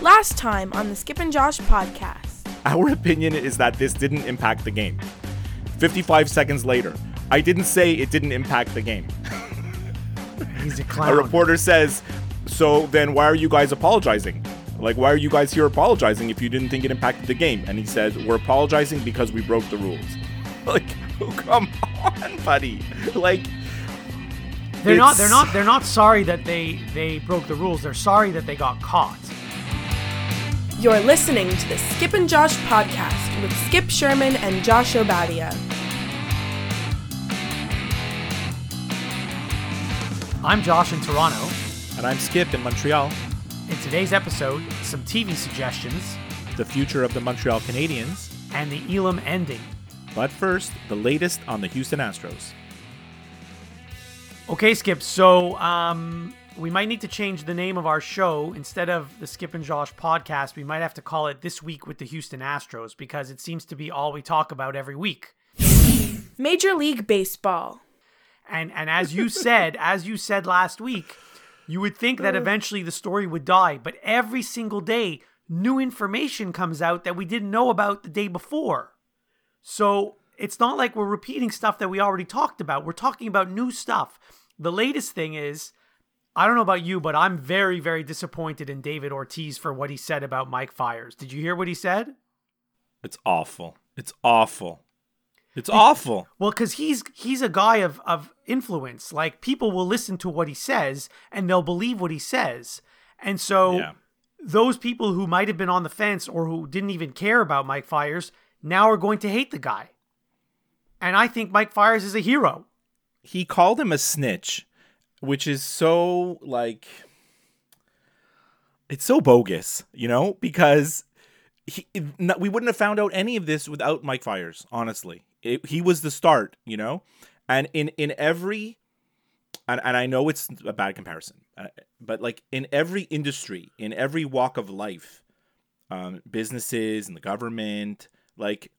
Last time on the Skip and Josh podcast. Our opinion is that this didn't impact the game. 55 seconds later, I didn't say it didn't impact the game. He's a A reporter says, So then why are you guys apologizing? Like, why are you guys here apologizing if you didn't think it impacted the game? And he says, We're apologizing because we broke the rules. Like, oh, come on, buddy. Like, They're not. They're not. They're not sorry that they they broke the rules. They're sorry that they got caught. You're listening to the Skip and Josh podcast with Skip Sherman and Josh Obadia. I'm Josh in Toronto. and I'm Skip in Montreal. In today's episode, some TV suggestions The future of the Montreal Canadiens. and the Elam ending. But first, the latest on the Houston Astros. Okay, Skip. So um, we might need to change the name of our show instead of the Skip and Josh podcast. We might have to call it This Week with the Houston Astros because it seems to be all we talk about every week. Major League Baseball. And and as you said, as you said last week, you would think that uh. eventually the story would die, but every single day new information comes out that we didn't know about the day before. So, it's not like we're repeating stuff that we already talked about. We're talking about new stuff. The latest thing is I don't know about you, but I'm very very disappointed in David Ortiz for what he said about Mike Fiers. Did you hear what he said? It's awful. It's awful. It's awful. Well, because he's he's a guy of of influence. Like people will listen to what he says and they'll believe what he says. And so Yeah. those people who might have been on the fence or who didn't even care about Mike Fiers now are going to hate the guy. And I think Mike Fiers is a hero. he called him a snitch, which is so like it's so bogus, you know, because he, we wouldn't have found out any of this without Mike Fiers. Honestly, it, he was the start, you know, and in in every and, and I know it's a bad comparison, uh, but like in every industry, in every walk of life, um, businesses and the government, like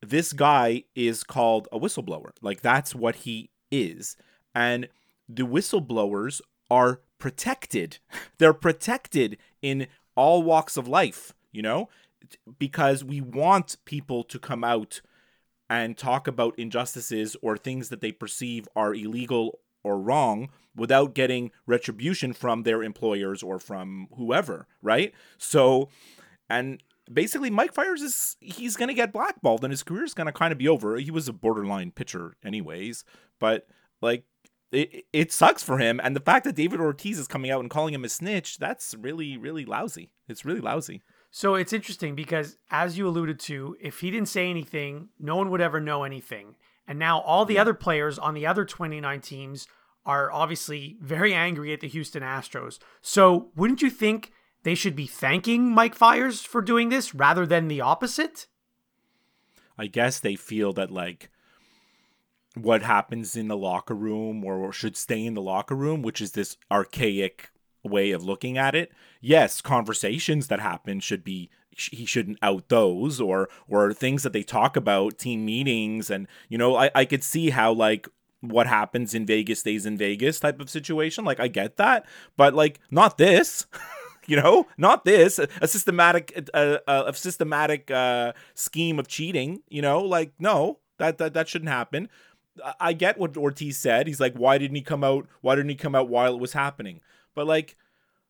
this guy is called a whistleblower. Like that's what he is. And the whistleblowers are protected. They're protected in all walks of life, you know, because we want people to come out and talk about injustices or things that they perceive are illegal or wrong without getting retribution from their employers or from whoever, right? So, and basically Mike Fiers is he's going to get blackballed and his career is going to kind of be over. He was a borderline pitcher anyways, but like it, it sucks for him and the fact that David Ortiz is coming out and calling him a snitch, that's really really lousy. It's really lousy. So it's interesting because, as you alluded to, if he didn't say anything, no one would ever know anything. And now all the other players on the other 29 teams are obviously very angry at the Houston Astros. So wouldn't you think they should be thanking Mike Fiers for doing this rather than the opposite? I guess they feel that like what happens in the locker room or, should stay in the locker room, which is this archaic way of looking at it. Yes, conversations that happen should be he shouldn't out those or or things that they talk about team meetings and you know I I could see how like what happens in Vegas stays in Vegas type of situation like I get that but like not this you know not this a, a systematic a, a, a systematic uh scheme of cheating you know like no that that, that shouldn't happen I- get what ortiz said he's like why didn't he come out why didn't he come out while it was happening but like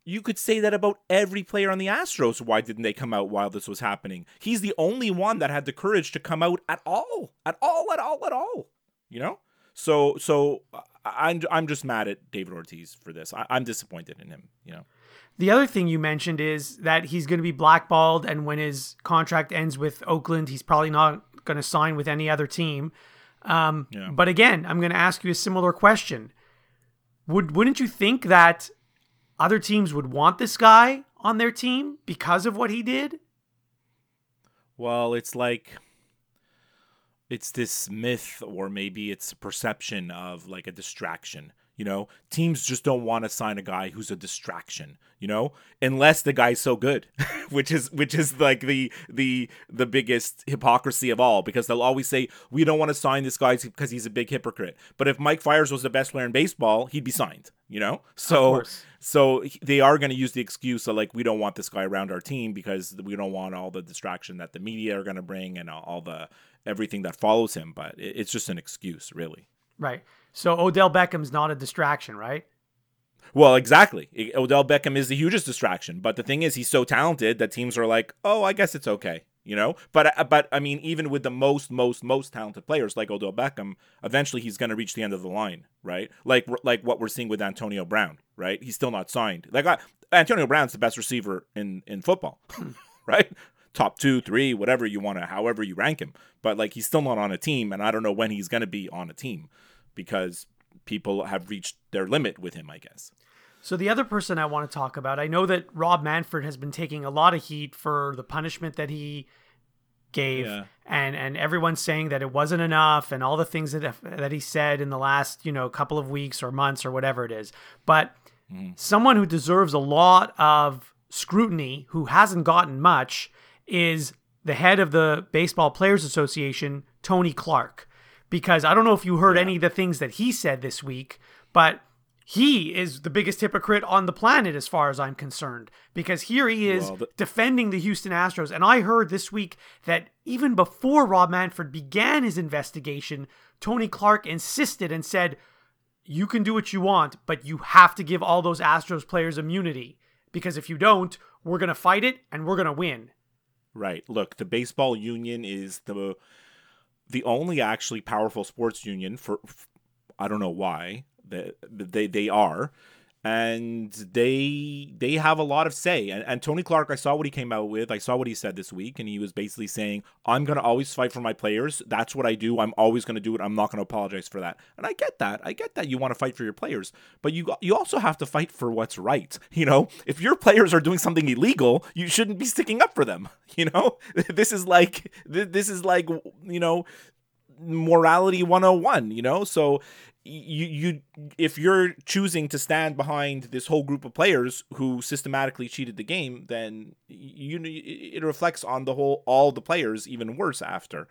you could say that about every player on the Astros. Why didn't they come out while this was happening? He's the only one that had the courage to come out at all, at all, at all, at all. You know. So, so I'm I'm just mad at David Ortiz for this. I, I'm disappointed in him. You know. The other thing you mentioned is that he's going to be blackballed, and when his contract ends with Oakland, he's probably not going to sign with any other team. Um, Yeah. But again, I'm going to ask you a similar question. Would wouldn't you think that other teams would want this guy on their team because of what he did? Well, it's like it's this myth, or maybe it's a perception of like a distraction. You know, teams just don't want to sign a guy who's a distraction, you know, unless the guy's so good, which is which is like the the the biggest hypocrisy of all because they'll always say we don't want to sign this guy because he's a big hypocrite. But if Mike Fiers was the best player in baseball, he'd be signed, you know? So so they are going to use the excuse of like we don't want this guy around our team because we don't want all the distraction that the media are going to bring and all the everything that follows him, but it's just an excuse, really. Right. So Odell Beckham's not a distraction, right? Well, exactly. Odell Beckham is the hugest distraction, but the thing is, he's so talented that teams are like, "Oh, I guess it's okay," you know. But uh, but I mean, even with the most most most talented players like Odell Beckham, eventually he's going to reach the end of the line, right? Like like what we're seeing with Antonio Brown, right? He's still not signed. Like uh, Antonio Brown's the best receiver in in football, right? Top two, three, whatever you want to, however you rank him. But like he's still not on a team, and I don't know when he's going to be on a team because people have reached their limit with him, I guess. So the other person I want to talk about, I know that Rob Manfred has been taking a lot of heat for the punishment that he gave yeah. and and everyone's saying that it wasn't enough and all the things that that he said in the last, you know, couple of weeks or months or whatever it is. But mm. someone who deserves a lot of scrutiny who hasn't gotten much is the head of the Baseball Players Association, Tony Clark because I don't know if you heard yeah. any of the things that he said this week, but he is the biggest hypocrite on the planet as far as I'm concerned because here he is well, the- defending the Houston Astros and I heard this week that even before Rob Manfred began his investigation, Tony Clark insisted and said you can do what you want, but you have to give all those Astros players immunity because if you don't, we're going to fight it and we're going to win. Right. Look, the baseball union is the the only actually powerful sports union for, for I don't know why they they, they are and they they have a lot of say. And, and tony clark i saw what he came out with. I saw what he said this week and he was basically saying i'm going to always fight for my players. That's what i do. I'm always going to do it. I'm not going to apologize for that. And i get that. I get that you want to fight for your players but you you also have to fight for what's right you know? If your players are doing something illegal you shouldn't be sticking up for them you know? This is like this is like you know morality 101 you know? So you you if you're choosing to stand behind this whole group of players who systematically cheated the game then you it reflects on the whole all the players even worse after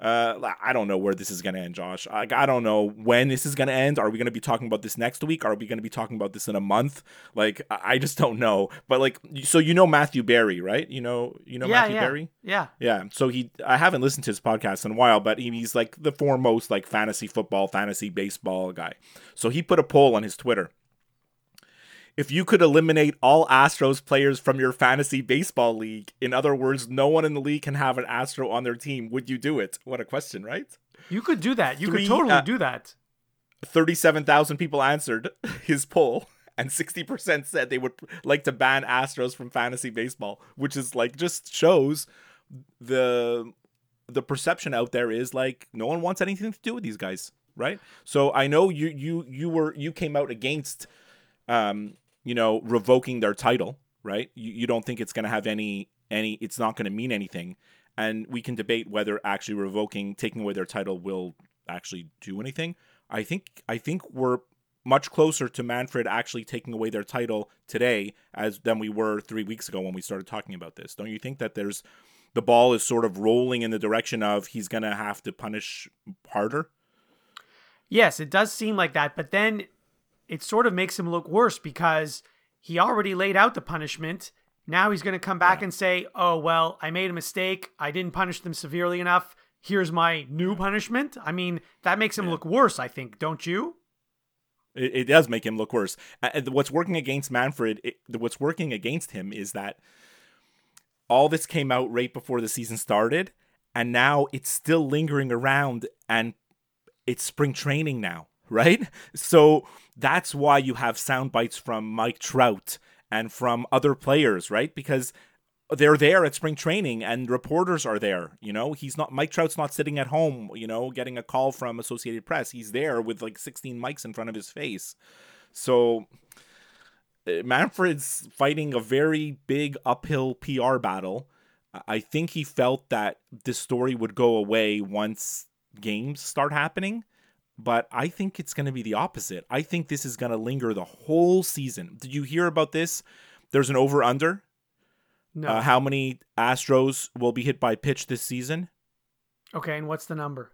uh, I don't know where this is going to end, Josh. I, I don't know when this is going to end. Are we going to be talking about this next week? Are we going to be talking about this in a month? Like, I just don't know. But like, so you know Matthew Berry, right? You know, you know yeah, Matthew yeah. Berry. Yeah, yeah. So he, I haven't listened to his podcast in a while, but he's like the foremost like fantasy football, fantasy baseball guy. So he put a poll on his Twitter if you could eliminate all Astros players from your fantasy baseball league, in other words, no one in the league can have an Astro on their team, would you do it? What a question, right? You could do that. You Three, could totally uh, do that. 37,000 people answered his poll and 60% said they would like to ban Astros from fantasy baseball, which is like just shows the the perception out there is like no one wants anything to do with these guys, right? So I know you you you were you came out against um you know, revoking their title, right? You, you don't think it's going to have any any it's not going to mean anything and we can debate whether actually revoking taking away their title will actually do anything. I think I think we're much closer to Manfred actually taking away their title today as than we were 3 weeks ago when we started talking about this. Don't you think that there's the ball is sort of rolling in the direction of he's going to have to punish harder? Yes, it does seem like that, but then it sort of makes him look worse because he already laid out the punishment. Now he's going to come back yeah. and say, "Oh, well, I made a mistake. I didn't punish them severely enough. Here's my new punishment." I mean, that makes him yeah. look worse, I think, don't you? It, it, does make him look worse. And what's working against Manfred, it, what's working against him is that all this came out right before the season started, and now it's still lingering around, and it's spring training now right? So that's why you have sound bites from Mike Trout and from other players, right? Because they're there at spring training and reporters are there you know? He's not mike trout's not sitting at home you know getting a call from associated press. He's there with like 16 mics in front of his face. So uh, manfred's fighting a very big uphill pr battle. I think he felt that this story would go away once games start happening but I think it's going to be the opposite. I think this is going to linger the whole season. Did you hear about this? There's an over under. No. Uh, how many Astros will be hit by pitch this season? okay, and what's the number?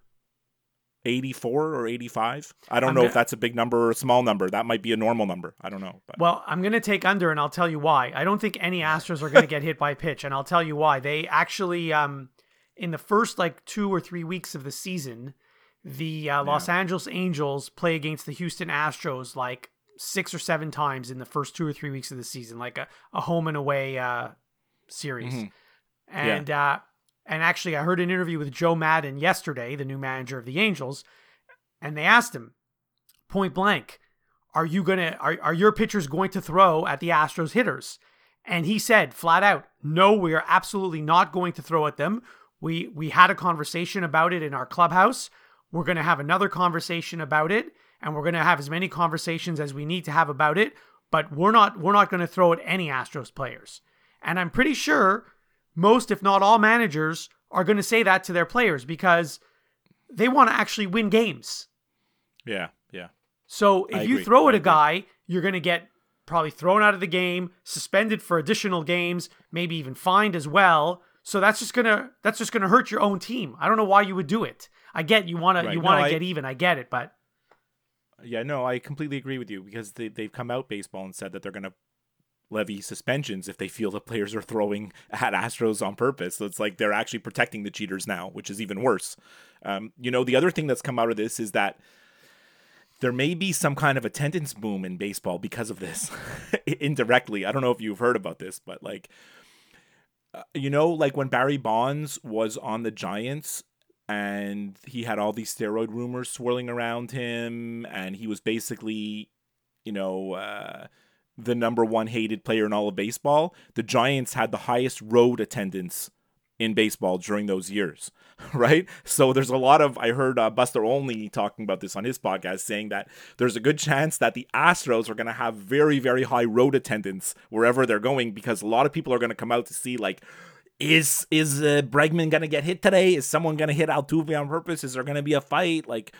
84 or 85. I don't I'm know gonna- if that's a big number or a small number. That might be a normal number. I don't know. But Well, I'm going to take under, and I'll tell you why. I don't think any Astros are going to get hit by pitch, and I'll tell you why. They actually, um, in the first like two or three weeks of the season, the uh, Los Angeles Angels play against the Houston Astros like six or seven times in the first two or three weeks of the season, like a, a home and away uh, series. Mhm. And uh, and actually, I heard an interview with Joe Maddon yesterday, the new manager of the Angels, and they asked him point blank, "Are you gonna are are your pitchers going to throw at the Astros hitters?" And he said flat out, "No, we are absolutely not going to throw at them. We we had a conversation about it in our clubhouse. We're going to have another conversation about it, and we're going to have as many conversations as we need to have about it. But we're not we're not going to throw at any Astros players." And I'm pretty sure most, if not all, managers are going to say that to their players because they want to actually win games. yeah, yeah. So if I you agree. throw at a guy, you're going to get probably thrown out of the game, suspended for additional games, maybe even fined as well. So that's just gonna that's just gonna hurt your own team. I don't know why you would do it. I get you want Right. to you want to I- get even. I get it, but Yeah, no, I completely agree with you because they, they've come out baseball and said that they're going to levy suspensions if they feel the players are throwing at Astros on purpose. So it's like they're actually protecting the cheaters now, which is even worse. Um, you know, the other thing that's come out of this is that there may be some kind of attendance boom in baseball because of this indirectly. I don't know if you've heard about this, but like, you know, like when Barry Bonds was on the Giants and he had all these steroid rumors swirling around him, and he was basically, you know, uh, the number one hated player in all of baseball. The Giants had the highest road attendance in baseball during those years, right? So there's a lot of I heard uh, Buster Olney talking about this on his podcast, saying that there's a good chance that the Astros are going to have very very high road attendance wherever they're going because a lot of people are going to come out to see like. Is is uh, Bregman gonna get hit today? Is someone gonna hit Altuve on purpose? Is there gonna be a fight? Like,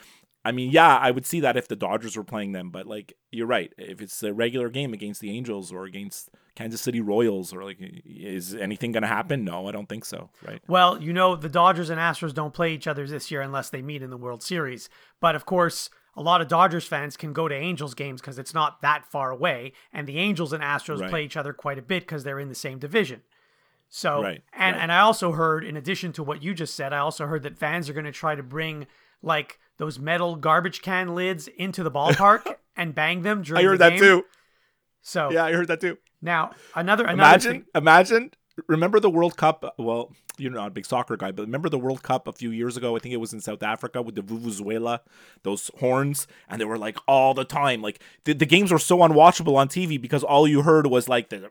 I mean, yeah, I would see that if the Dodgers were playing them, but like, you're right. If it's a regular game against the Angels or against Kansas City Royals, or like, is anything gonna happen? No, I don't think so. Right? Well, you know, the Dodgers and Astros don't play each other this year unless they meet in the World Series. But of course, a lot of Dodgers fans can go to Angels games because it's not that far away. And the Angels and Astros Right. play each other quite a bit because they're in the same division. So, Right, and, right. and I also heard, in addition to what you just said, I also heard that fans are going to try to bring like those metal garbage can lids into the ballpark and bang them during. I heard that too. So Yeah, I heard that too. now another another Imagine, thing, imagine. Remember the World Cup? Well, you're not a big soccer guy, but remember the World Cup a few years ago? I think it was in South Africa with the Vuvuzuela, those horns, and they were like all the time. Like the, the games were so unwatchable on TV because all you heard was like the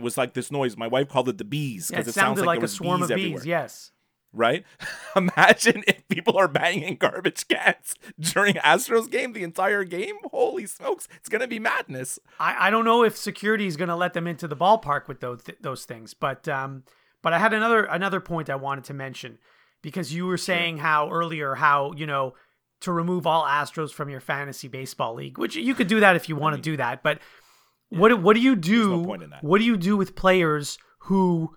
was like this noise. My wife called it the bees yeah, because it, it, sounds sounded like, like, a swarm bees of everywhere. bees. Yes. Right? Imagine if people are banging garbage cans during Astros game the entire game. Holy smokes, it's gonna be madness. I, I don't know if security is going to let them into the ballpark with those those things, but um, but I had another another point I wanted to mention because you were saying how earlier how you know to remove all Astros from your fantasy baseball league, which you could do that if you want to do that, but what do- what do you do? no point in that. What do you do with players who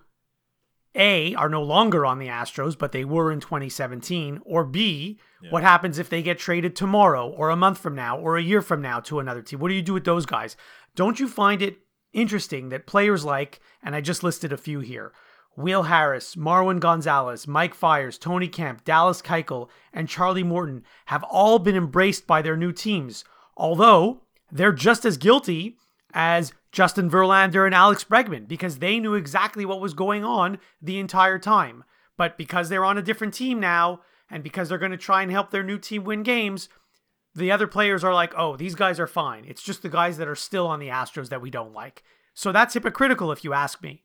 a are no longer on the Astros, but they were in 2017, or B, what happens if they get traded tomorrow, or a month from now, or a year from now to another team? What do you do with those guys? Don't you find it interesting that players like, and I just listed a few here, Will Harris, Marwin Gonzalez, Mike Fiers, Tony Kemp, Dallas Keuchel, and Charlie Morton have all been embraced by their new teams, although they're just as guilty as Justin Verlander and Alex Bregman because they knew exactly what was going on the entire time. But because they're on a different team now, and because they're going to try and help their new team win games, the other players are like, oh, these guys are fine. It's just the guys that are still on the Astros that we don't like. So that's hypocritical if you ask me.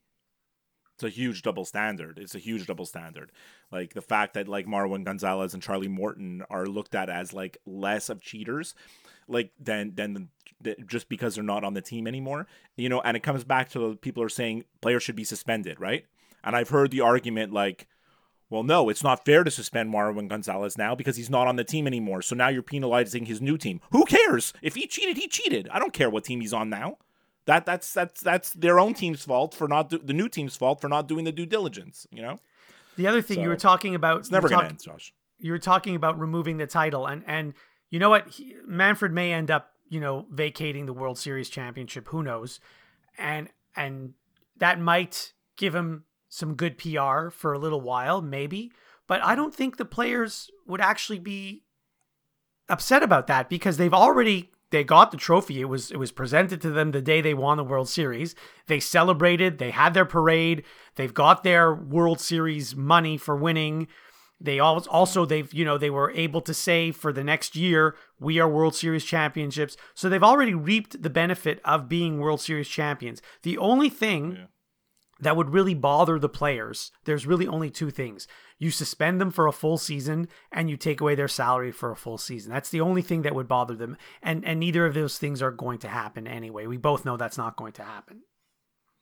it's a huge double standard. It's a huge double standard. Like the fact that like Marwin Gonzalez and Charlie Morton are looked at as like less of cheaters, like than than just because they're not on the team anymore. You know, and it comes back to the people are saying players should be suspended, right? And I've heard the argument like, Well, no, it's not fair to suspend Marwin Gonzalez now because he's not on the team anymore. So now you're penalizing his new team. Who cares? If he cheated, he cheated. I don't care what team he's on now. That that's that's that's their own team's fault for not do, the new team's fault for not doing the due diligence. You know. The other thing you were talking about, It's never you were gonna end, Josh. you were talking about removing the title and and you know what he, manfred may end up you know vacating the world series championship who knows? And and that might give him some good pr for a little while maybe but i don't think the players would actually be upset about that because they've already they got the trophy. It was it was presented to them the day they won the world series. They celebrated they had their parade they've got their world series money for winning they al- also they've you know they were able to say for the next year we are world series championships. So they've already reaped the benefit of being world series champions. The only thing Yeah. that would really bother the players there's really only two things. You suspend them for a full season and you take away their salary for a full season. That's the only thing that would bother them. And and neither of those things are going to happen anyway. We both know that's not going to happen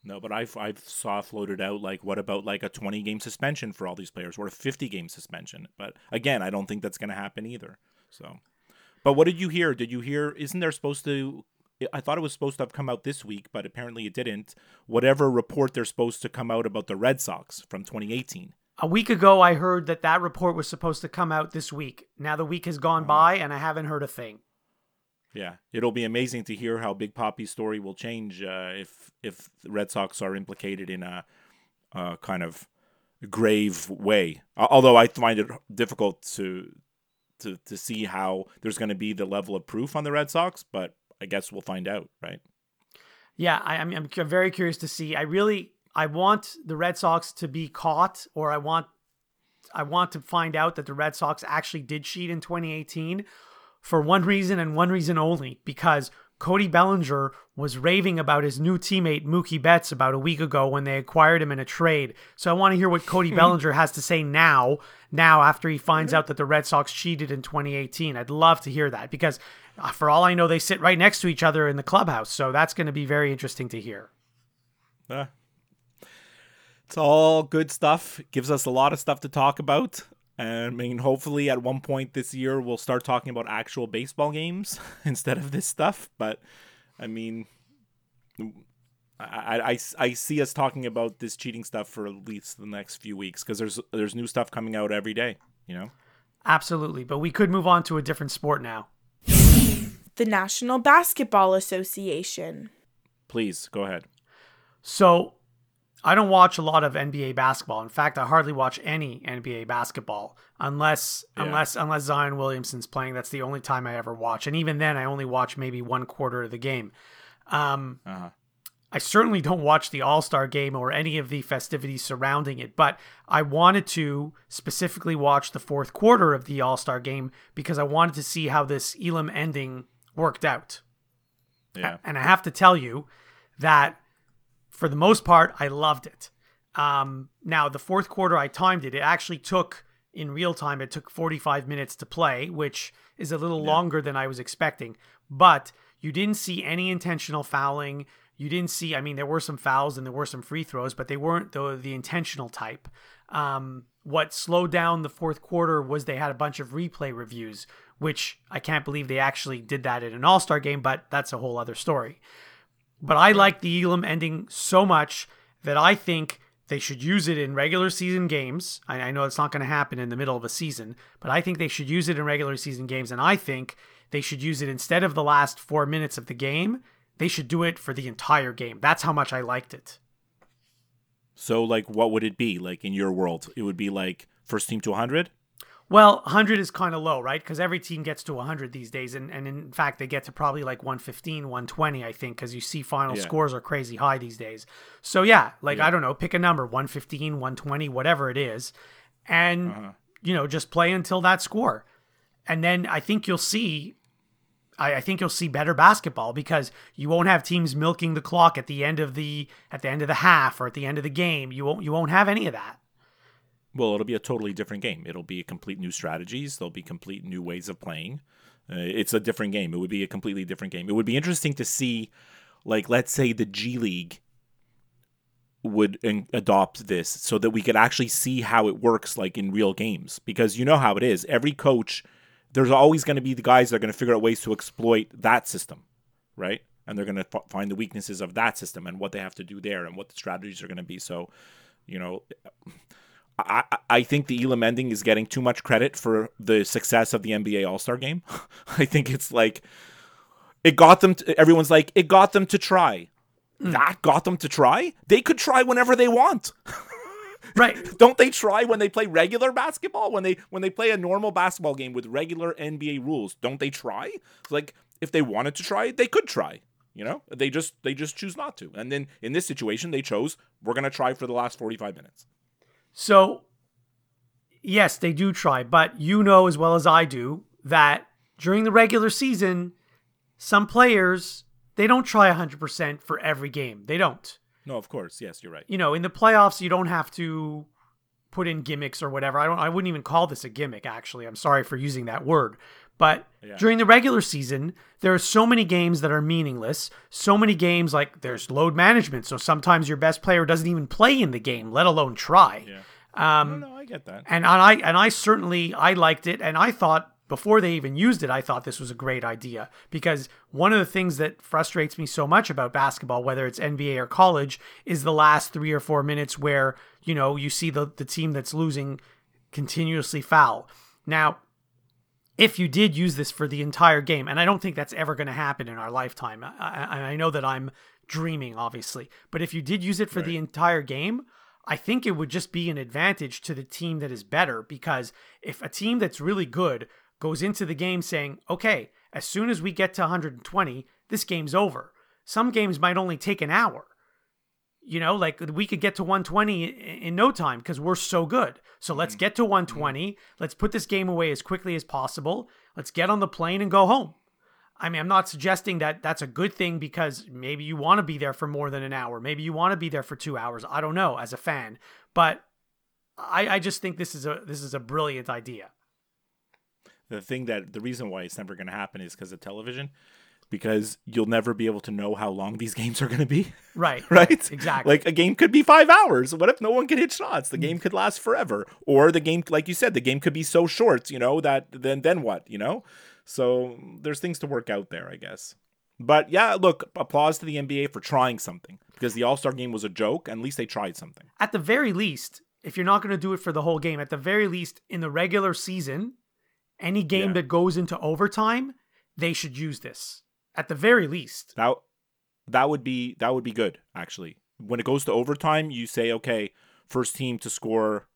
No, but I've I've saw floated out like what about like a 20 game suspension for all these players or a 50 game suspension? But again, I don't think that's going to happen either. So, but what did you hear? Did you hear? Isn't there supposed to? I thought it was supposed to have come out this week, but apparently it didn't. Whatever report they're supposed to come out about the Red Sox from 2018. a week ago i heard that that report was supposed to come out this week now the week has gone oh. by and i haven't heard a thing Yeah, it'll be amazing to hear how Big Poppy's story will change uh, if if the Red Sox are implicated in a, a kind of grave way. Although I find it difficult to to to see how there's going to be the level of proof on the Red Sox, but I guess we'll find out, right? Yeah, I, I'm, I'm very curious to see. I really, I want the Red Sox to be caught, or I want, I want to find out that the Red Sox actually did cheat in 2018, for one reason and one reason only, because Cody Bellinger was raving about his new teammate Mookie Betts about a week ago when they acquired him in a trade. So I want to hear what Cody Bellinger has to say now, now after he finds out that the Red Sox cheated in 2018. I'd love to hear that because uh, for all I know, they sit right next to each other in the clubhouse. So that's going to be very interesting to hear. Uh, it's all good stuff. Gives us a lot of stuff to talk about. And I mean, hopefully, at one point this year, we'll start talking about actual baseball games instead of this stuff. But I mean, I, I, I see us talking about this cheating stuff for at least the next few weeks because there's there's new stuff coming out every day. You know. Absolutely. But we could move on to a different sport now. The National Basketball Association. Please go ahead. So I don't watch a lot of NBA basketball. In fact, I hardly watch any NBA basketball unless Yeah. unless unless Zion Williamson's playing. That's the only time I ever watch. And even then I only watch maybe one quarter of the game. Um Uh-huh. I certainly don't watch the All Star game or any of the festivities surrounding it, but I wanted to specifically watch the fourth quarter of the All Star game because I wanted to see how this Elam ending worked out. Yeah. And I have to tell you that for the most part, I loved it. Um, now, the fourth quarter, I timed it. It actually took, in real time, it took 45 minutes to play, which is a little longer than I was expecting. But you didn't see any intentional fouling. You didn't see, I mean, there were some fouls and there were some free throws, but they weren't the, the intentional type. Um, what slowed down the fourth quarter was they had a bunch of replay reviews, which I can't believe they actually did that in an all star game, but that's a whole other story. But I like the Elam ending so much that I think they should use it in regular season games. I, I know it's not going to happen in the middle of a season, but I think they should use it in regular season games. And I think they should use it instead of the last four minutes of the game. They should do it for the entire game. That's how much I liked it. So, like, what would it be like in your world? It would be like first team to 100. Well, 100 is kind of low, right? Because every team gets to 100 these days. And, and in fact, they get to probably like 115, 120, I think, because you see final Yeah. scores are crazy high these days. So, yeah, like, Yeah. I don't know, pick a number 115, 120, whatever it is. And, Uh-huh. you know, just play until that score. And then I think you'll see. I, I think you'll see better basketball because you won't have teams milking the clock at the end of the at the end of the half or at the end of the game. You won't you won't have any of that. Well, it'll be a totally different game. It'll be a complete new strategies. There'll be complete new ways of playing. Uh, it's a different game. It would be a completely different game. It would be interesting to see, like, let's say the G League would in- adopt this so that we could actually see how it works like in real games because you know how it is every coach there's always going to be the guys that are going to figure out ways to exploit that system right and they're going to f- find the weaknesses of that system and what they have to do there and what the strategies are going to be so you know I, I think the Elam ending is getting too much credit for the success of the NBA All Star game. I think it's like it got them. To, everyone's like it got them to try. Mm. That got them to try. They could try whenever they want. right? Don't they try when they play regular basketball? When they when they play a normal basketball game with regular NBA rules, don't they try? It's like if they wanted to try, they could try. You know, they just they just choose not to. And then in this situation, they chose we're going to try for the last forty five minutes. So, yes, they do try, but you know as well as I do that during the regular season, some players they don't try 100% for every game. They don't. No, of course. Yes, you're right. You know, in the playoffs you don't have to put in gimmicks or whatever. I don't I wouldn't even call this a gimmick actually. I'm sorry for using that word. But yeah. during the regular season, there are so many games that are meaningless. So many games like there's load management. So sometimes your best player doesn't even play in the game, let alone try. Yeah. Um, no, no, I get that. And, and I and I certainly I liked it, and I thought before they even used it, I thought this was a great idea because one of the things that frustrates me so much about basketball, whether it's NBA or college, is the last three or four minutes where you know you see the the team that's losing continuously foul. Now, if you did use this for the entire game, and I don't think that's ever going to happen in our lifetime, I, I, know that I'm dreaming, obviously, but if you did use it for right. the entire game, I think it would just be an advantage to the team that is better because if a team that's really good goes into the game saying, okay, as soon as we get to 120, this game's over. Some games might only take an hour. You know, like we could get to 120 in no time because we're so good. So let's mm-hmm. get to 120. Let's put this game away as quickly as possible. Let's get on the plane and go home. I mean, I'm not suggesting that that's a good thing because maybe you want to be there for more than an hour. Maybe you want to be there for two hours. I don't know as a fan, but I, I just think this is a this is a brilliant idea. The thing that the reason why it's never going to happen is because of television, because you'll never be able to know how long these games are going to be. Right. right. Exactly. Like a game could be five hours. What if no one can hit shots? The mm. game could last forever, or the game, like you said, the game could be so short. You know that then then what? You know. So there's things to work out there, I guess. But yeah, look, applause to the NBA for trying something because the All Star game was a joke. At least they tried something. At the very least, if you're not going to do it for the whole game, at the very least, in the regular season, any game yeah. that goes into overtime, they should use this. At the very least, that that would be that would be good. Actually, when it goes to overtime, you say, okay, first team to score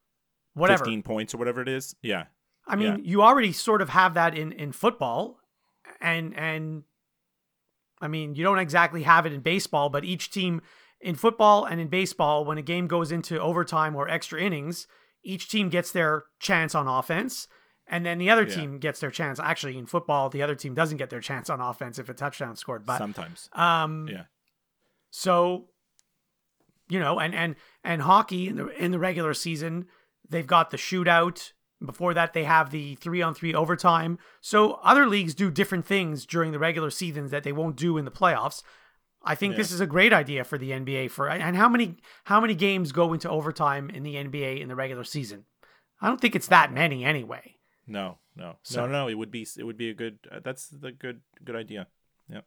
whatever 15 points or whatever it is. Yeah, I mean, yeah. you already sort of have that in in football, and and I mean, you don't exactly have it in baseball, but each team in football and in baseball, when a game goes into overtime or extra innings, each team gets their chance on offense, and then the other yeah. team gets their chance. Actually, in football, the other team doesn't get their chance on offense if a touchdown scored. But sometimes, um, yeah. So, you know, and and and hockey in the in the regular season, they've got the shootout before that, they have the three on three overtime. So other leagues do different things during the regular seasons that they won't do in the playoffs. I think yeah. this is a great idea for the NBA for and how many how many games go into overtime in the NBA in the regular season? I don't think it's that many anyway. No, no, so, no, no. It would be it would be a good. Uh, that's the good good idea. Yep.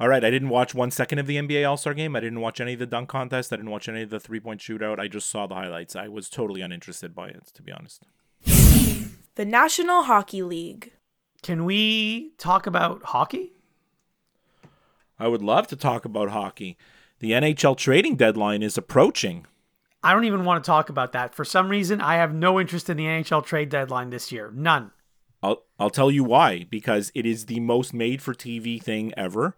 All right, I didn't watch one second of the NBA All Star game. I didn't watch any of the dunk contest. I didn't watch any of the three point shootout. I just saw the highlights. I was totally uninterested by it, to be honest. The National Hockey League. Can we talk about hockey? I would love to talk about hockey. The NHL trading deadline is approaching. I don't even want to talk about that. For some reason, I have no interest in the NHL trade deadline this year. None. I'll I'll tell you why because it is the most made for TV thing ever.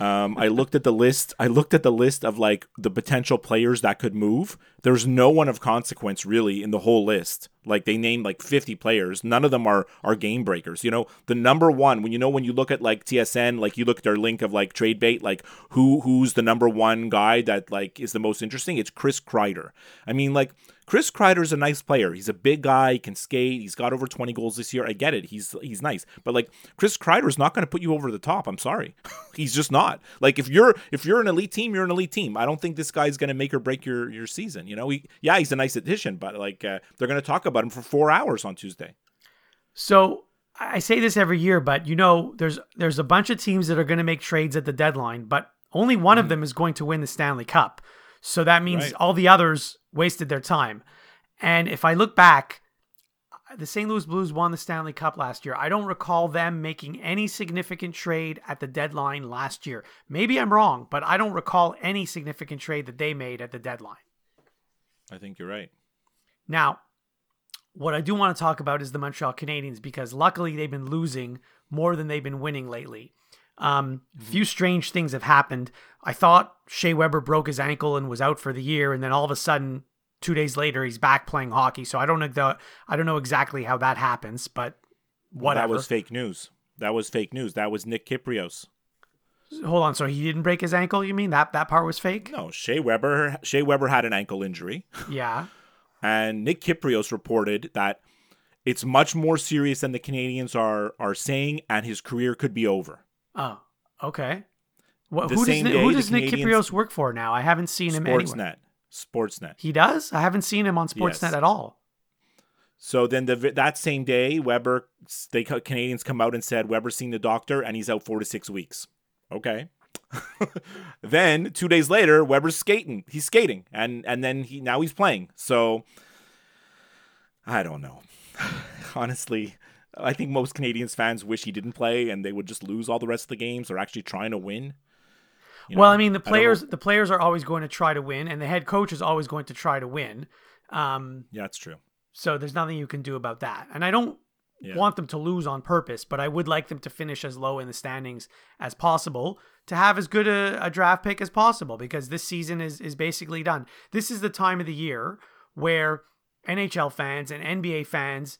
Um, I looked at the list. I looked at the list of like the potential players that could move. There's no one of consequence really in the whole list. Like they named like 50 players. None of them are are game breakers. You know, the number one when you know when you look at like TSN, like you look at their link of like trade bait, like who who's the number one guy that like is the most interesting? It's Chris Kreider. I mean, like Chris Kreider's a nice player. He's a big guy. He can skate. He's got over 20 goals this year. I get it. He's he's nice. But like Chris Kreider's not going to put you over the top. I'm sorry. he's just not. Like if you're if you're an elite team, you're an elite team. I don't think this guy's going to make or break your your season. You know, he yeah, he's a nice addition, but like uh, they're going to talk about him for 4 hours on Tuesday. So I say this every year, but you know, there's there's a bunch of teams that are going to make trades at the deadline, but only one mm. of them is going to win the Stanley Cup. So that means right. all the others wasted their time. And if I look back, the St. Louis Blues won the Stanley Cup last year. I don't recall them making any significant trade at the deadline last year. Maybe I'm wrong, but I don't recall any significant trade that they made at the deadline. I think you're right. Now, what I do want to talk about is the Montreal Canadiens because luckily they've been losing more than they've been winning lately. Um, mm-hmm. Few strange things have happened. I thought Shea Weber broke his ankle and was out for the year, and then all of a sudden, two days later, he's back playing hockey. So I don't know the, I don't know exactly how that happens, but whatever. That was fake news. That was fake news. That was Nick Kypreos. Hold on, so he didn't break his ankle? You mean that that part was fake? No, Shea Weber. Shea Weber had an ankle injury. Yeah. and Nick Kypreos reported that it's much more serious than the Canadiens are are saying, and his career could be over. Oh, okay. What, who does, day, who does Nick Kypreos work for now? I haven't seen him Sportsnet. anywhere. Sportsnet. He does? I haven't seen him on Sportsnet yes. at all. So then the that same day, Weber, they Canadiens come out and said Weber's seen the doctor and he's out four to six weeks. Okay. then two days later, Weber's skating. He's skating, and and then he now he's playing. So I don't know. Honestly, I think most Canadians fans wish he didn't play and they would just lose all the rest of the games. They're actually trying to win. You know, well, I mean, the players the players are always going to try to win, and the head coach is always going to try to win. Um, yeah, that's true. So there's nothing you can do about that. And I don't yeah. want them to lose on purpose, but I would like them to finish as low in the standings as possible to have as good a, a draft pick as possible because this season is is basically done. This is the time of the year where NHL fans and NBA fans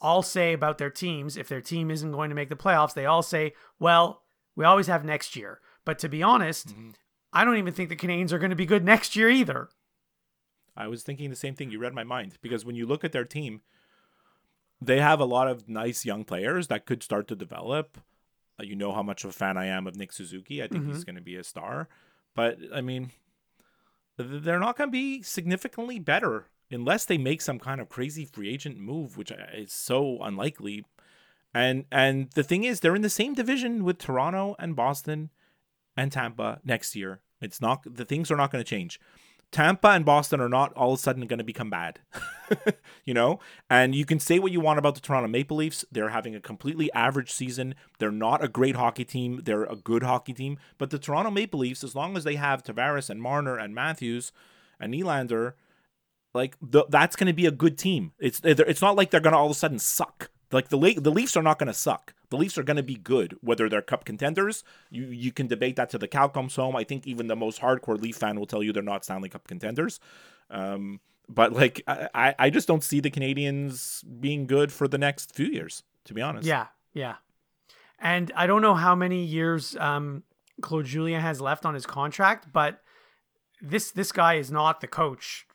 all say about their teams, if their team isn't going to make the playoffs, they all say, well, we always have next year. But to be honest, mm-hmm. I don't even think the Canadiens are going to be good next year either. I was thinking the same thing. You read my mind because when you look at their team, they have a lot of nice young players that could start to develop. Uh, you know how much of a fan I am of Nick Suzuki. I think mm-hmm. he's going to be a star. But I mean, they're not going to be significantly better unless they make some kind of crazy free agent move, which is so unlikely. And and the thing is, they're in the same division with Toronto and Boston and Tampa next year. It's not the things are not going to change. Tampa and Boston are not all of a sudden going to become bad, you know? And you can say what you want about the Toronto Maple Leafs. They're having a completely average season. They're not a great hockey team. They're a good hockey team. But the Toronto Maple Leafs, as long as they have Tavares and Marner and Matthews and Nylander, like the, that's going to be a good team. It's it's not like they're going to all of a sudden suck. Like the the Leafs are not going to suck. The Leafs are going to be good, whether they're Cup contenders. You you can debate that to the cow comes home. I think even the most hardcore Leaf fan will tell you they're not Stanley Cup contenders. Um, but like I I just don't see the Canadiens being good for the next few years. To be honest. Yeah, yeah. And I don't know how many years um, Claude Julien has left on his contract, but this this guy is not the coach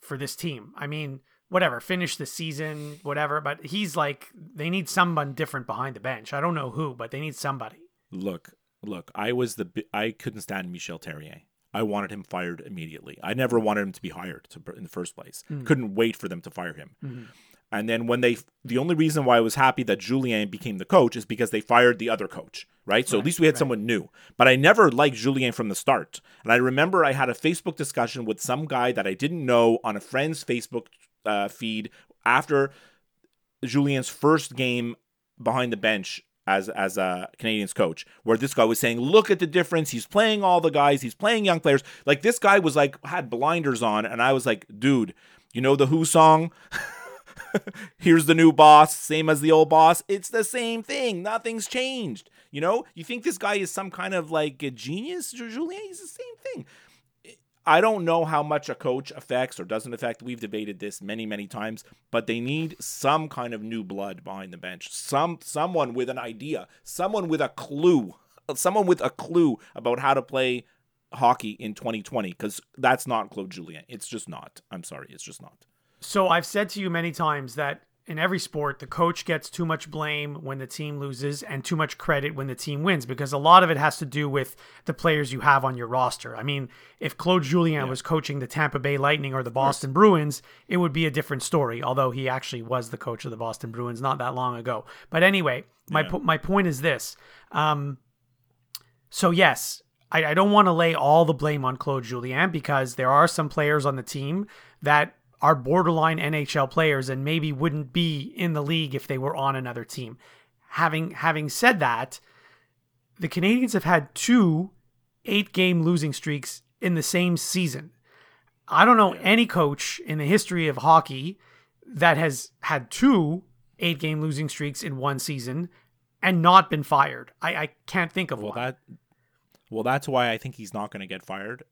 for this team. I mean, whatever, finish the season, whatever, but he's like they need someone different behind the bench. I don't know who, but they need somebody. Look, look, I was the I couldn't stand Michel Therrien. I wanted him fired immediately. I never wanted him to be hired to, in the first place. Mm-hmm. Couldn't wait for them to fire him. Mm-hmm. And then when they, the only reason why I was happy that Julien became the coach is because they fired the other coach, right? So right, at least we had right. someone new. But I never liked Julien from the start. And I remember I had a Facebook discussion with some guy that I didn't know on a friend's Facebook uh, feed after Julien's first game behind the bench as as a Canadiens coach, where this guy was saying, "Look at the difference. He's playing all the guys. He's playing young players. Like this guy was like had blinders on, and I was like, dude, you know the Who song." Here's the new boss, same as the old boss. It's the same thing. Nothing's changed. You know, you think this guy is some kind of like a genius, Julien? He's the same thing. I don't know how much a coach affects or doesn't affect. We've debated this many, many times, but they need some kind of new blood behind the bench. Some someone with an idea, someone with a clue, someone with a clue about how to play hockey in 2020 because that's not Claude Julien. It's just not. I'm sorry, it's just not. So I've said to you many times that in every sport, the coach gets too much blame when the team loses and too much credit when the team wins because a lot of it has to do with the players you have on your roster. I mean, if Claude Julien yeah. was coaching the Tampa Bay Lightning or the Boston Bruins, it would be a different story, although he actually was the coach of the Boston Bruins not that long ago. But anyway, my, yeah. po- my point is this. Um, so, yes, I, I don't want to lay all the blame on Claude Julien because there are some players on the team that are borderline NHL players and maybe wouldn't be in the league if they were on another team. Having having said that, the Canadiens have had two eight game losing streaks in the same season. I don't know any coach in the history of hockey that has had two eight game losing streaks in one season and not been fired. I, I can't think of well, one. That, well, that's why I think he's not going to get fired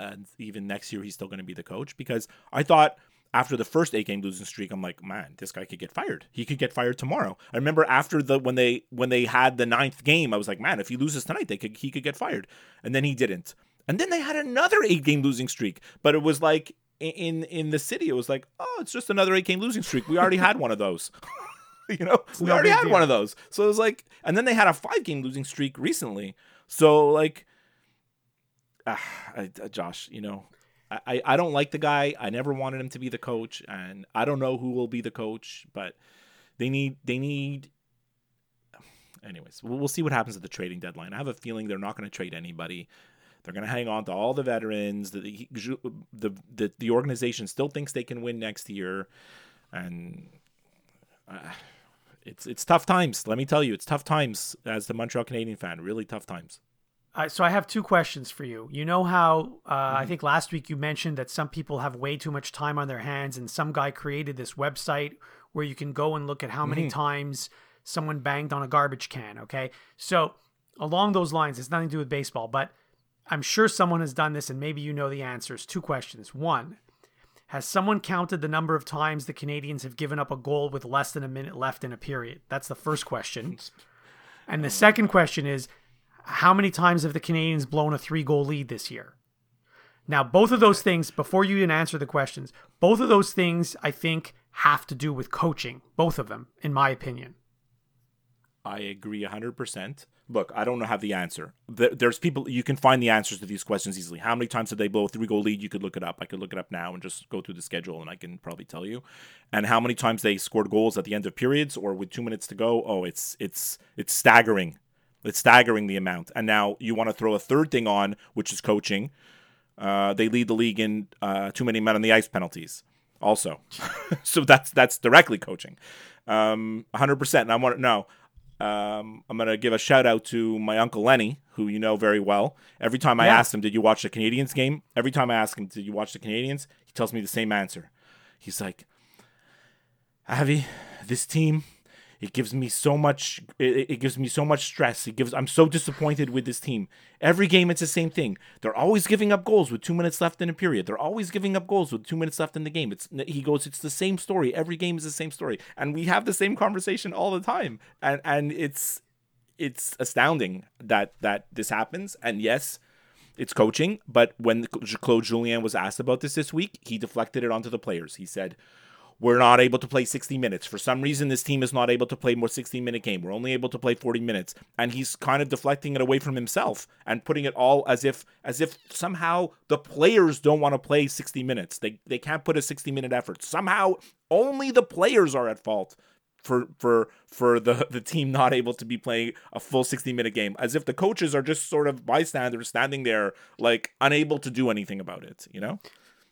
and even next year he's still going to be the coach because I thought after the first eight game losing streak, I'm like, man, this guy could get fired. He could get fired tomorrow. I remember after the when they when they had the ninth game, I was like, man, if he loses tonight, they could he could get fired. And then he didn't. And then they had another eight game losing streak, but it was like in in the city, it was like, oh, it's just another eight game losing streak. We already had one of those. you know, we already had one of those. So it was like, and then they had a five game losing streak recently. So like I, uh, Josh, you know, I, I don't like the guy. I never wanted him to be the coach, and I don't know who will be the coach, but they need they need. Anyways, we'll, we'll see what happens at the trading deadline. I have a feeling they're not going to trade anybody. They're going to hang on to all the veterans. The the the the organization still thinks they can win next year, and uh, it's it's tough times. Let me tell you, it's tough times as the Montreal Canadian fan. Really tough times. Uh, so I have two questions for you. You know how uh, mm-hmm. I think last week you mentioned that some people have way too much time on their hands, and some guy created this website where you can go and look at how many mm-hmm. times someone banged on a garbage can. Okay, so along those lines, it's nothing to do with baseball, but I'm sure someone has done this, and maybe you know the answers. Two questions. One, has someone counted the number of times the Canadiens have given up a goal with less than a minute left in a period? That's the first question. And the second question is how many times have the Canadiens blown a three goal lead this year? Now, both of those things, before you even answer the questions, both of those things I think have to do with coaching. Both of them, in my opinion. I agree 100%. Look, I don't have the answer. There's people, you can find the answers to these questions easily. How many times did they blow a three goal lead? You could look it up. I could look it up now and just go through the schedule and I can probably tell you. And how many times they scored goals at the end of periods or with two minutes to go? Oh, it's, it's, it's staggering it's staggering the amount. And now you want to throw a third thing on, which is coaching. Uh, they lead the league in uh, too many men on the ice penalties. Also, so that's that's directly coaching, um, 100%. And I want to know. Um, I'm gonna give a shout out to my uncle Lenny, who you know very well. Every time I yeah. ask him, "Did you watch the Canadiens game?" Every time I ask him, "Did you watch the Canadiens?" He tells me the same answer. He's like, "Avi, this team it gives me so much. It, it, gives me so much stress. It gives. I'm so disappointed with this team. Every game, it's the same thing. They're always giving up goals with two minutes left in a period. They're always giving up goals with two minutes left in the game. It's he goes. It's the same story. Every game is the same story, and we have the same conversation all the time. And and it's it's astounding that that this happens. And yes, it's coaching. But when Claude Julien was asked about this this week, he deflected it onto the players. He said, we're not able to play 60 minutes. For some reason, this team is not able to play more 60 minute game. We're only able to play 40 minutes. And he's kind of deflecting it away from himself and putting it all as if as if somehow the players don't want to play 60 minutes. They they can't put a 60 minute effort. Somehow only the players are at fault for for for the the team not able to be playing a full 60 minute game as if the coaches are just sort of bystanders standing there like unable to do anything about it you know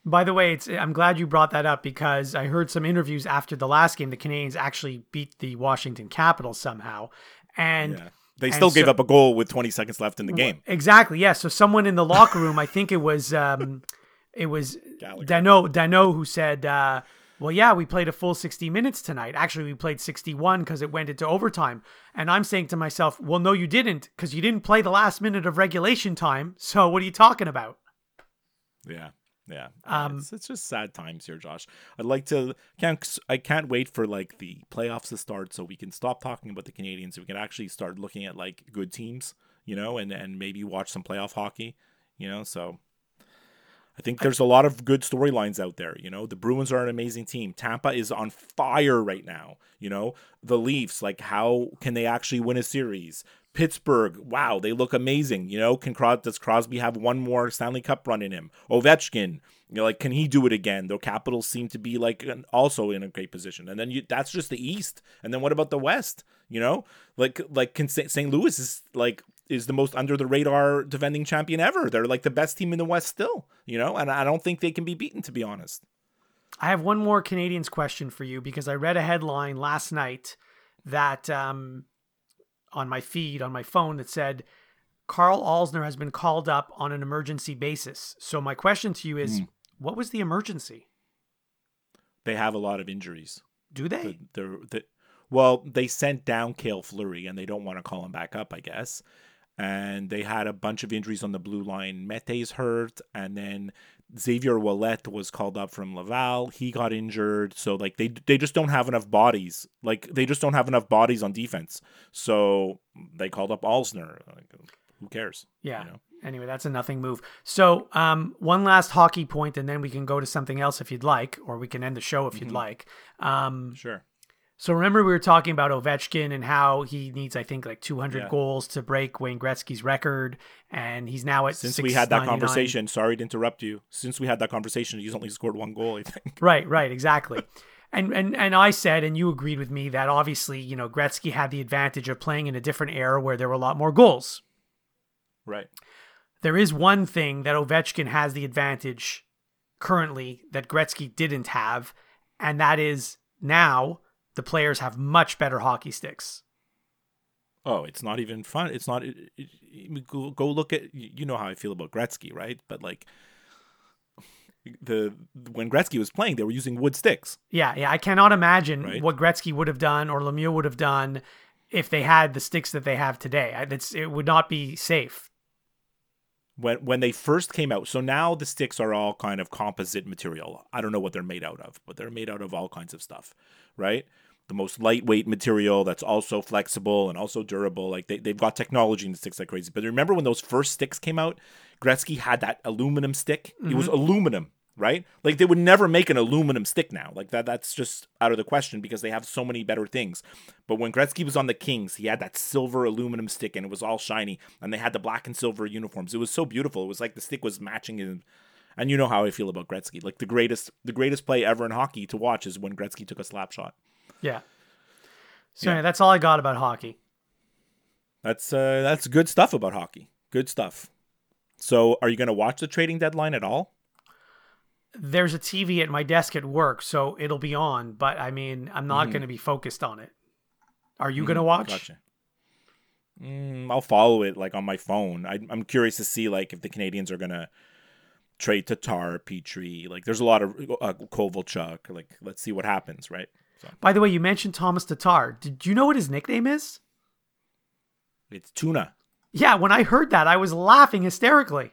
by the way, it's I'm glad you brought that up because I heard some interviews after the last game. The Canadiens actually beat the Washington Capitals somehow, and yeah. they still gave so, up a goal with 20 seconds left in the game. Exactly. Yes. Yeah. So someone in the locker room, I think it was um, it was Danault Danault who said, uh, "Well, yeah, we played a full 60 minutes tonight. Actually, we played 61 because it went into overtime." And I'm saying to myself, "Well, no, you didn't, because you didn't play the last minute of regulation time. So what are you talking about?" Yeah. Yeah. Um, it's, it's just sad times here, Josh. I'd like to can't I can't wait for like the playoffs to start so we can stop talking about the Canadiens so we can actually start looking at like good teams, you know, and and maybe watch some playoff hockey, you know. So I think there's a lot of good storylines out there. You know, the Bruins are an amazing team. Tampa is on fire right now. You know, the Leafs, like, how can they actually win a series? Pittsburgh, wow, they look amazing. You know, can Cros- does Crosby have one more Stanley Cup run in him? Ovechkin, you know, like, can he do it again? The Capitals seem to be like an- also in a great position. And then you, that's just the East. And then what about the West? You know, like, like can St. Louis is like is the most under the radar defending champion ever. They're like the best team in the West still, you know, and I don't think they can be beaten to be honest. I have one more Canadiens question for you because I read a headline last night that um, on my feed on my phone that said Karl Alzner has been called up on an emergency basis. So my question to you is, Mm. what was the emergency? They have a lot of injuries. Do they? They're, they're, well, they sent down Cale Fleury and they don't want to call him back up, I guess. And they had a bunch of injuries on the blue line. Mete's hurt, and then Xavier Ouellet was called up from Laval. He got injured, so like they they just don't have enough bodies. Like they just don't have enough bodies on defense. So they called up Alzner. Like, who cares? Yeah. You know? Anyway, that's a nothing move. So, um, one last hockey point, and then we can go to something else if you'd like, or we can end the show if you'd like. Um, Sure. So remember we were talking about Ovechkin and how he needs, I think, like 200 Yeah. goals to break Wayne Gretzky's record, and he's now at Since we had that conversation, sorry to interrupt you. Since we had that conversation, he's only scored one goal, I think. Right, right, exactly. And, and and I said, and you agreed with me that obviously, you know, Gretzky had the advantage of playing in a different era where there were a lot more goals. Right. There is one thing that Ovechkin has the advantage currently that Gretzky didn't have, and that is now the players have much better hockey sticks. Oh, it's not even fun. It's not. It, it, go, go look at. You know how I feel about Gretzky, right? But like the when Gretzky was playing, they were using wood sticks. Yeah, yeah, I cannot imagine Right. what Gretzky would have done or Lemieux would have done if they had the sticks that they have today. It's, it would not be safe. When when they first came out, so now the sticks are all kind of composite material. I don't know what they're made out of, but they're made out of all kinds of stuff, right? The most lightweight material that's also flexible and also durable. Like they, they've got technology in the sticks like crazy. But remember when those first sticks came out, Gretzky had that aluminum stick. It was mm-hmm. aluminum, right? Like they would never make an aluminum stick now. Like that that's just out of the question because they have so many better things. But when Gretzky was on the Kings, he had that silver aluminum stick and it was all shiny and they had the black and silver uniforms. It was so beautiful. It was like the stick was matching in and you know how I feel about Gretzky. Like the greatest the greatest play ever in hockey to watch is when Gretzky took a slap shot. Yeah. So Yeah. anyway, that's all I got about hockey. That's uh that's good stuff about hockey. Good stuff. So are you going to watch the trading deadline at all? There's a TV at my desk at work, so it'll be on, but I mean, I'm not going to be focused on it. Are you going to watch? Gotcha. Mm, I'll follow it like on my phone. I, I'm curious to see like if the Canadiens are gonna trade Tatar, Petry. Like, there's a lot of uh, Kovalchuk. Like, let's see what happens, right? So By the way, you mentioned Thomas Tatar. Did you know what his nickname is? it's tuna. Yeah, when I heard that, I was laughing hysterically.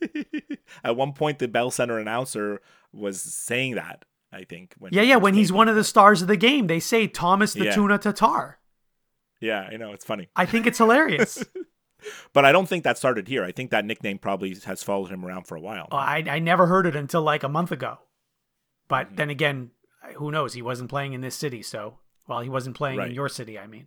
At one point, the Bell Center announcer was saying that. I think. When Yeah, yeah. When he's one of the stars of the game, they say Thomas the Yeah. Tuna Tatar. Yeah, I know it's funny, I think it's hilarious. but I don't think that started here. I think that nickname probably has followed him around for a while. Oh, I I never heard it until like a month ago. But Mm-hmm. then again, who knows? He wasn't playing in this city, so well, he wasn't playing in your city. I mean,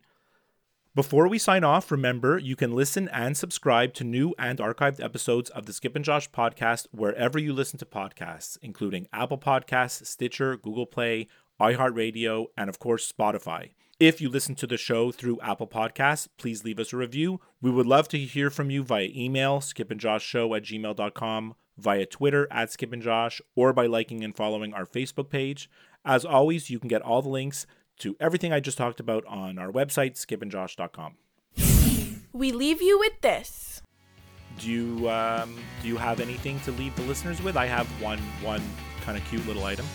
Before we sign off, remember you can listen and subscribe to new and archived episodes of the Skip and Josh podcast wherever you listen to podcasts, including Apple Podcasts, Stitcher, Google Play, iHeartRadio, and of course, Spotify. If you listen to the show through Apple Podcasts, please leave us a review. We would love to hear from you via email, skipandjoshshow at gmail.com, via Twitter at skipandjosh, or by liking and following our Facebook page. As always, you can get all the links to everything I just talked about on our website, skipandjosh.com. We leave you with this. Do you um, do you have anything to leave the listeners with? I have one one kind of cute little item.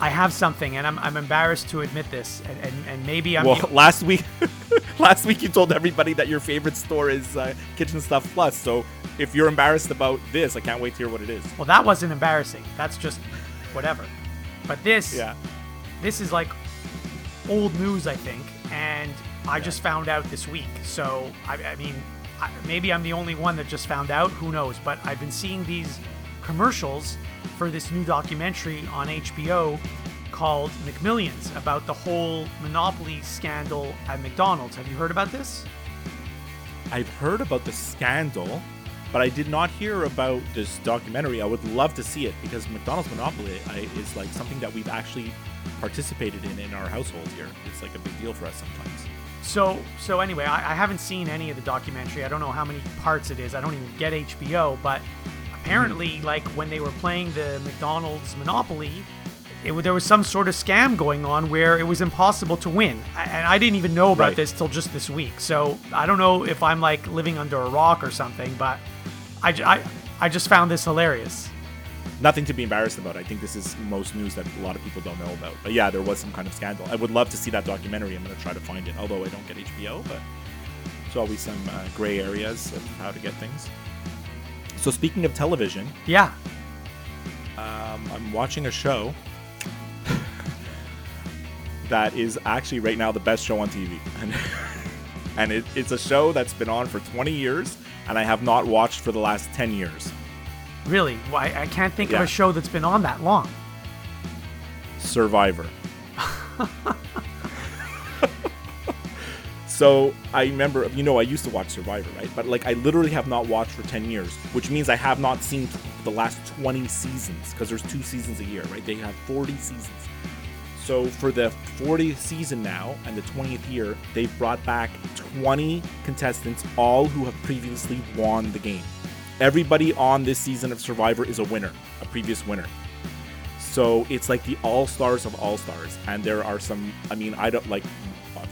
I have something, and I'm I'm embarrassed to admit this, and and, and maybe I'm well, the- last week last week you told everybody that your favorite store is uh, Kitchen Stuff Plus. So if you're embarrassed about this, I can't wait to hear what it is. Well, that wasn't embarrassing. That's just whatever. But this, Yeah. this is like old news, I think, and I just found out this week. So I, I mean, I, maybe I'm the only one that just found out. Who knows? But I've been seeing these commercials for this new documentary on HBO called McMillions about the whole monopoly scandal at McDonald's. Have you heard about this? I've heard about the scandal, but I did not hear about this documentary. I would love to see it because McDonald's Monopoly I, is like something that we've actually participated in in our household here. It's like a big deal for us sometimes. So so anyway, I, I haven't seen any of the documentary. I don't know how many parts it is. I don't even get HBO, but apparently, mm-hmm. like when they were playing the McDonald's Monopoly, it, there was some sort of scam going on where it was impossible to win, and I didn't even know about Right. this till just this week. So I don't know if I'm like living under a rock or something, but I, I, I just found this hilarious. Nothing to be embarrassed about. I think this is most news that a lot of people don't know about. But yeah, there was some kind of scandal. I would love to see that documentary. I'm going to try to find it, although I don't get HBO, but there's always some uh, gray areas of how to get things. So speaking of television, Yeah. um, I'm watching a show that is actually right now the best show on TV, and and it, it's a show that's been on for 20 years, and I have not watched for the last 10 years. Really? Why I can't think of a show that's been on that long. Survivor. so I remember, you know, I used to watch Survivor, right? But like, I literally have not watched for 10 years, which means I have not seen the last 20 seasons because there's two seasons a year, right? They have 40 seasons. So for the 40th season now and the 20th year, they've brought back 20 contestants, all who have previously won the game. Everybody on this season of Survivor is a winner, a previous winner. So it's like the all stars of all stars, and there are some. I mean, I don't like,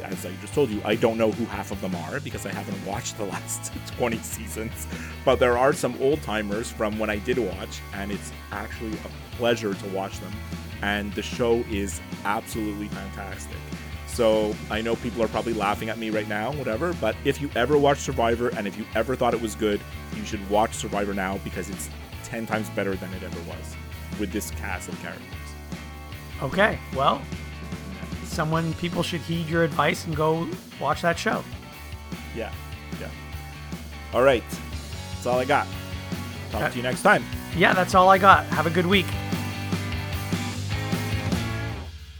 as I just told you, I don't know who half of them are because I haven't watched the last 20 seasons. But there are some old timers from when I did watch, and it's actually a pleasure to watch them. And the show is absolutely fantastic. So I know people are probably laughing at me right now, whatever. But if you ever watched Survivor and if you ever thought it was good, you should watch Survivor now because it's 10 times better than it ever was with this cast of characters. Okay. Well, someone people should heed your advice and go watch that show. Yeah, yeah. All right, that's all I got. Talk Okay. to you next time. Yeah, that's all I got. Have a good week.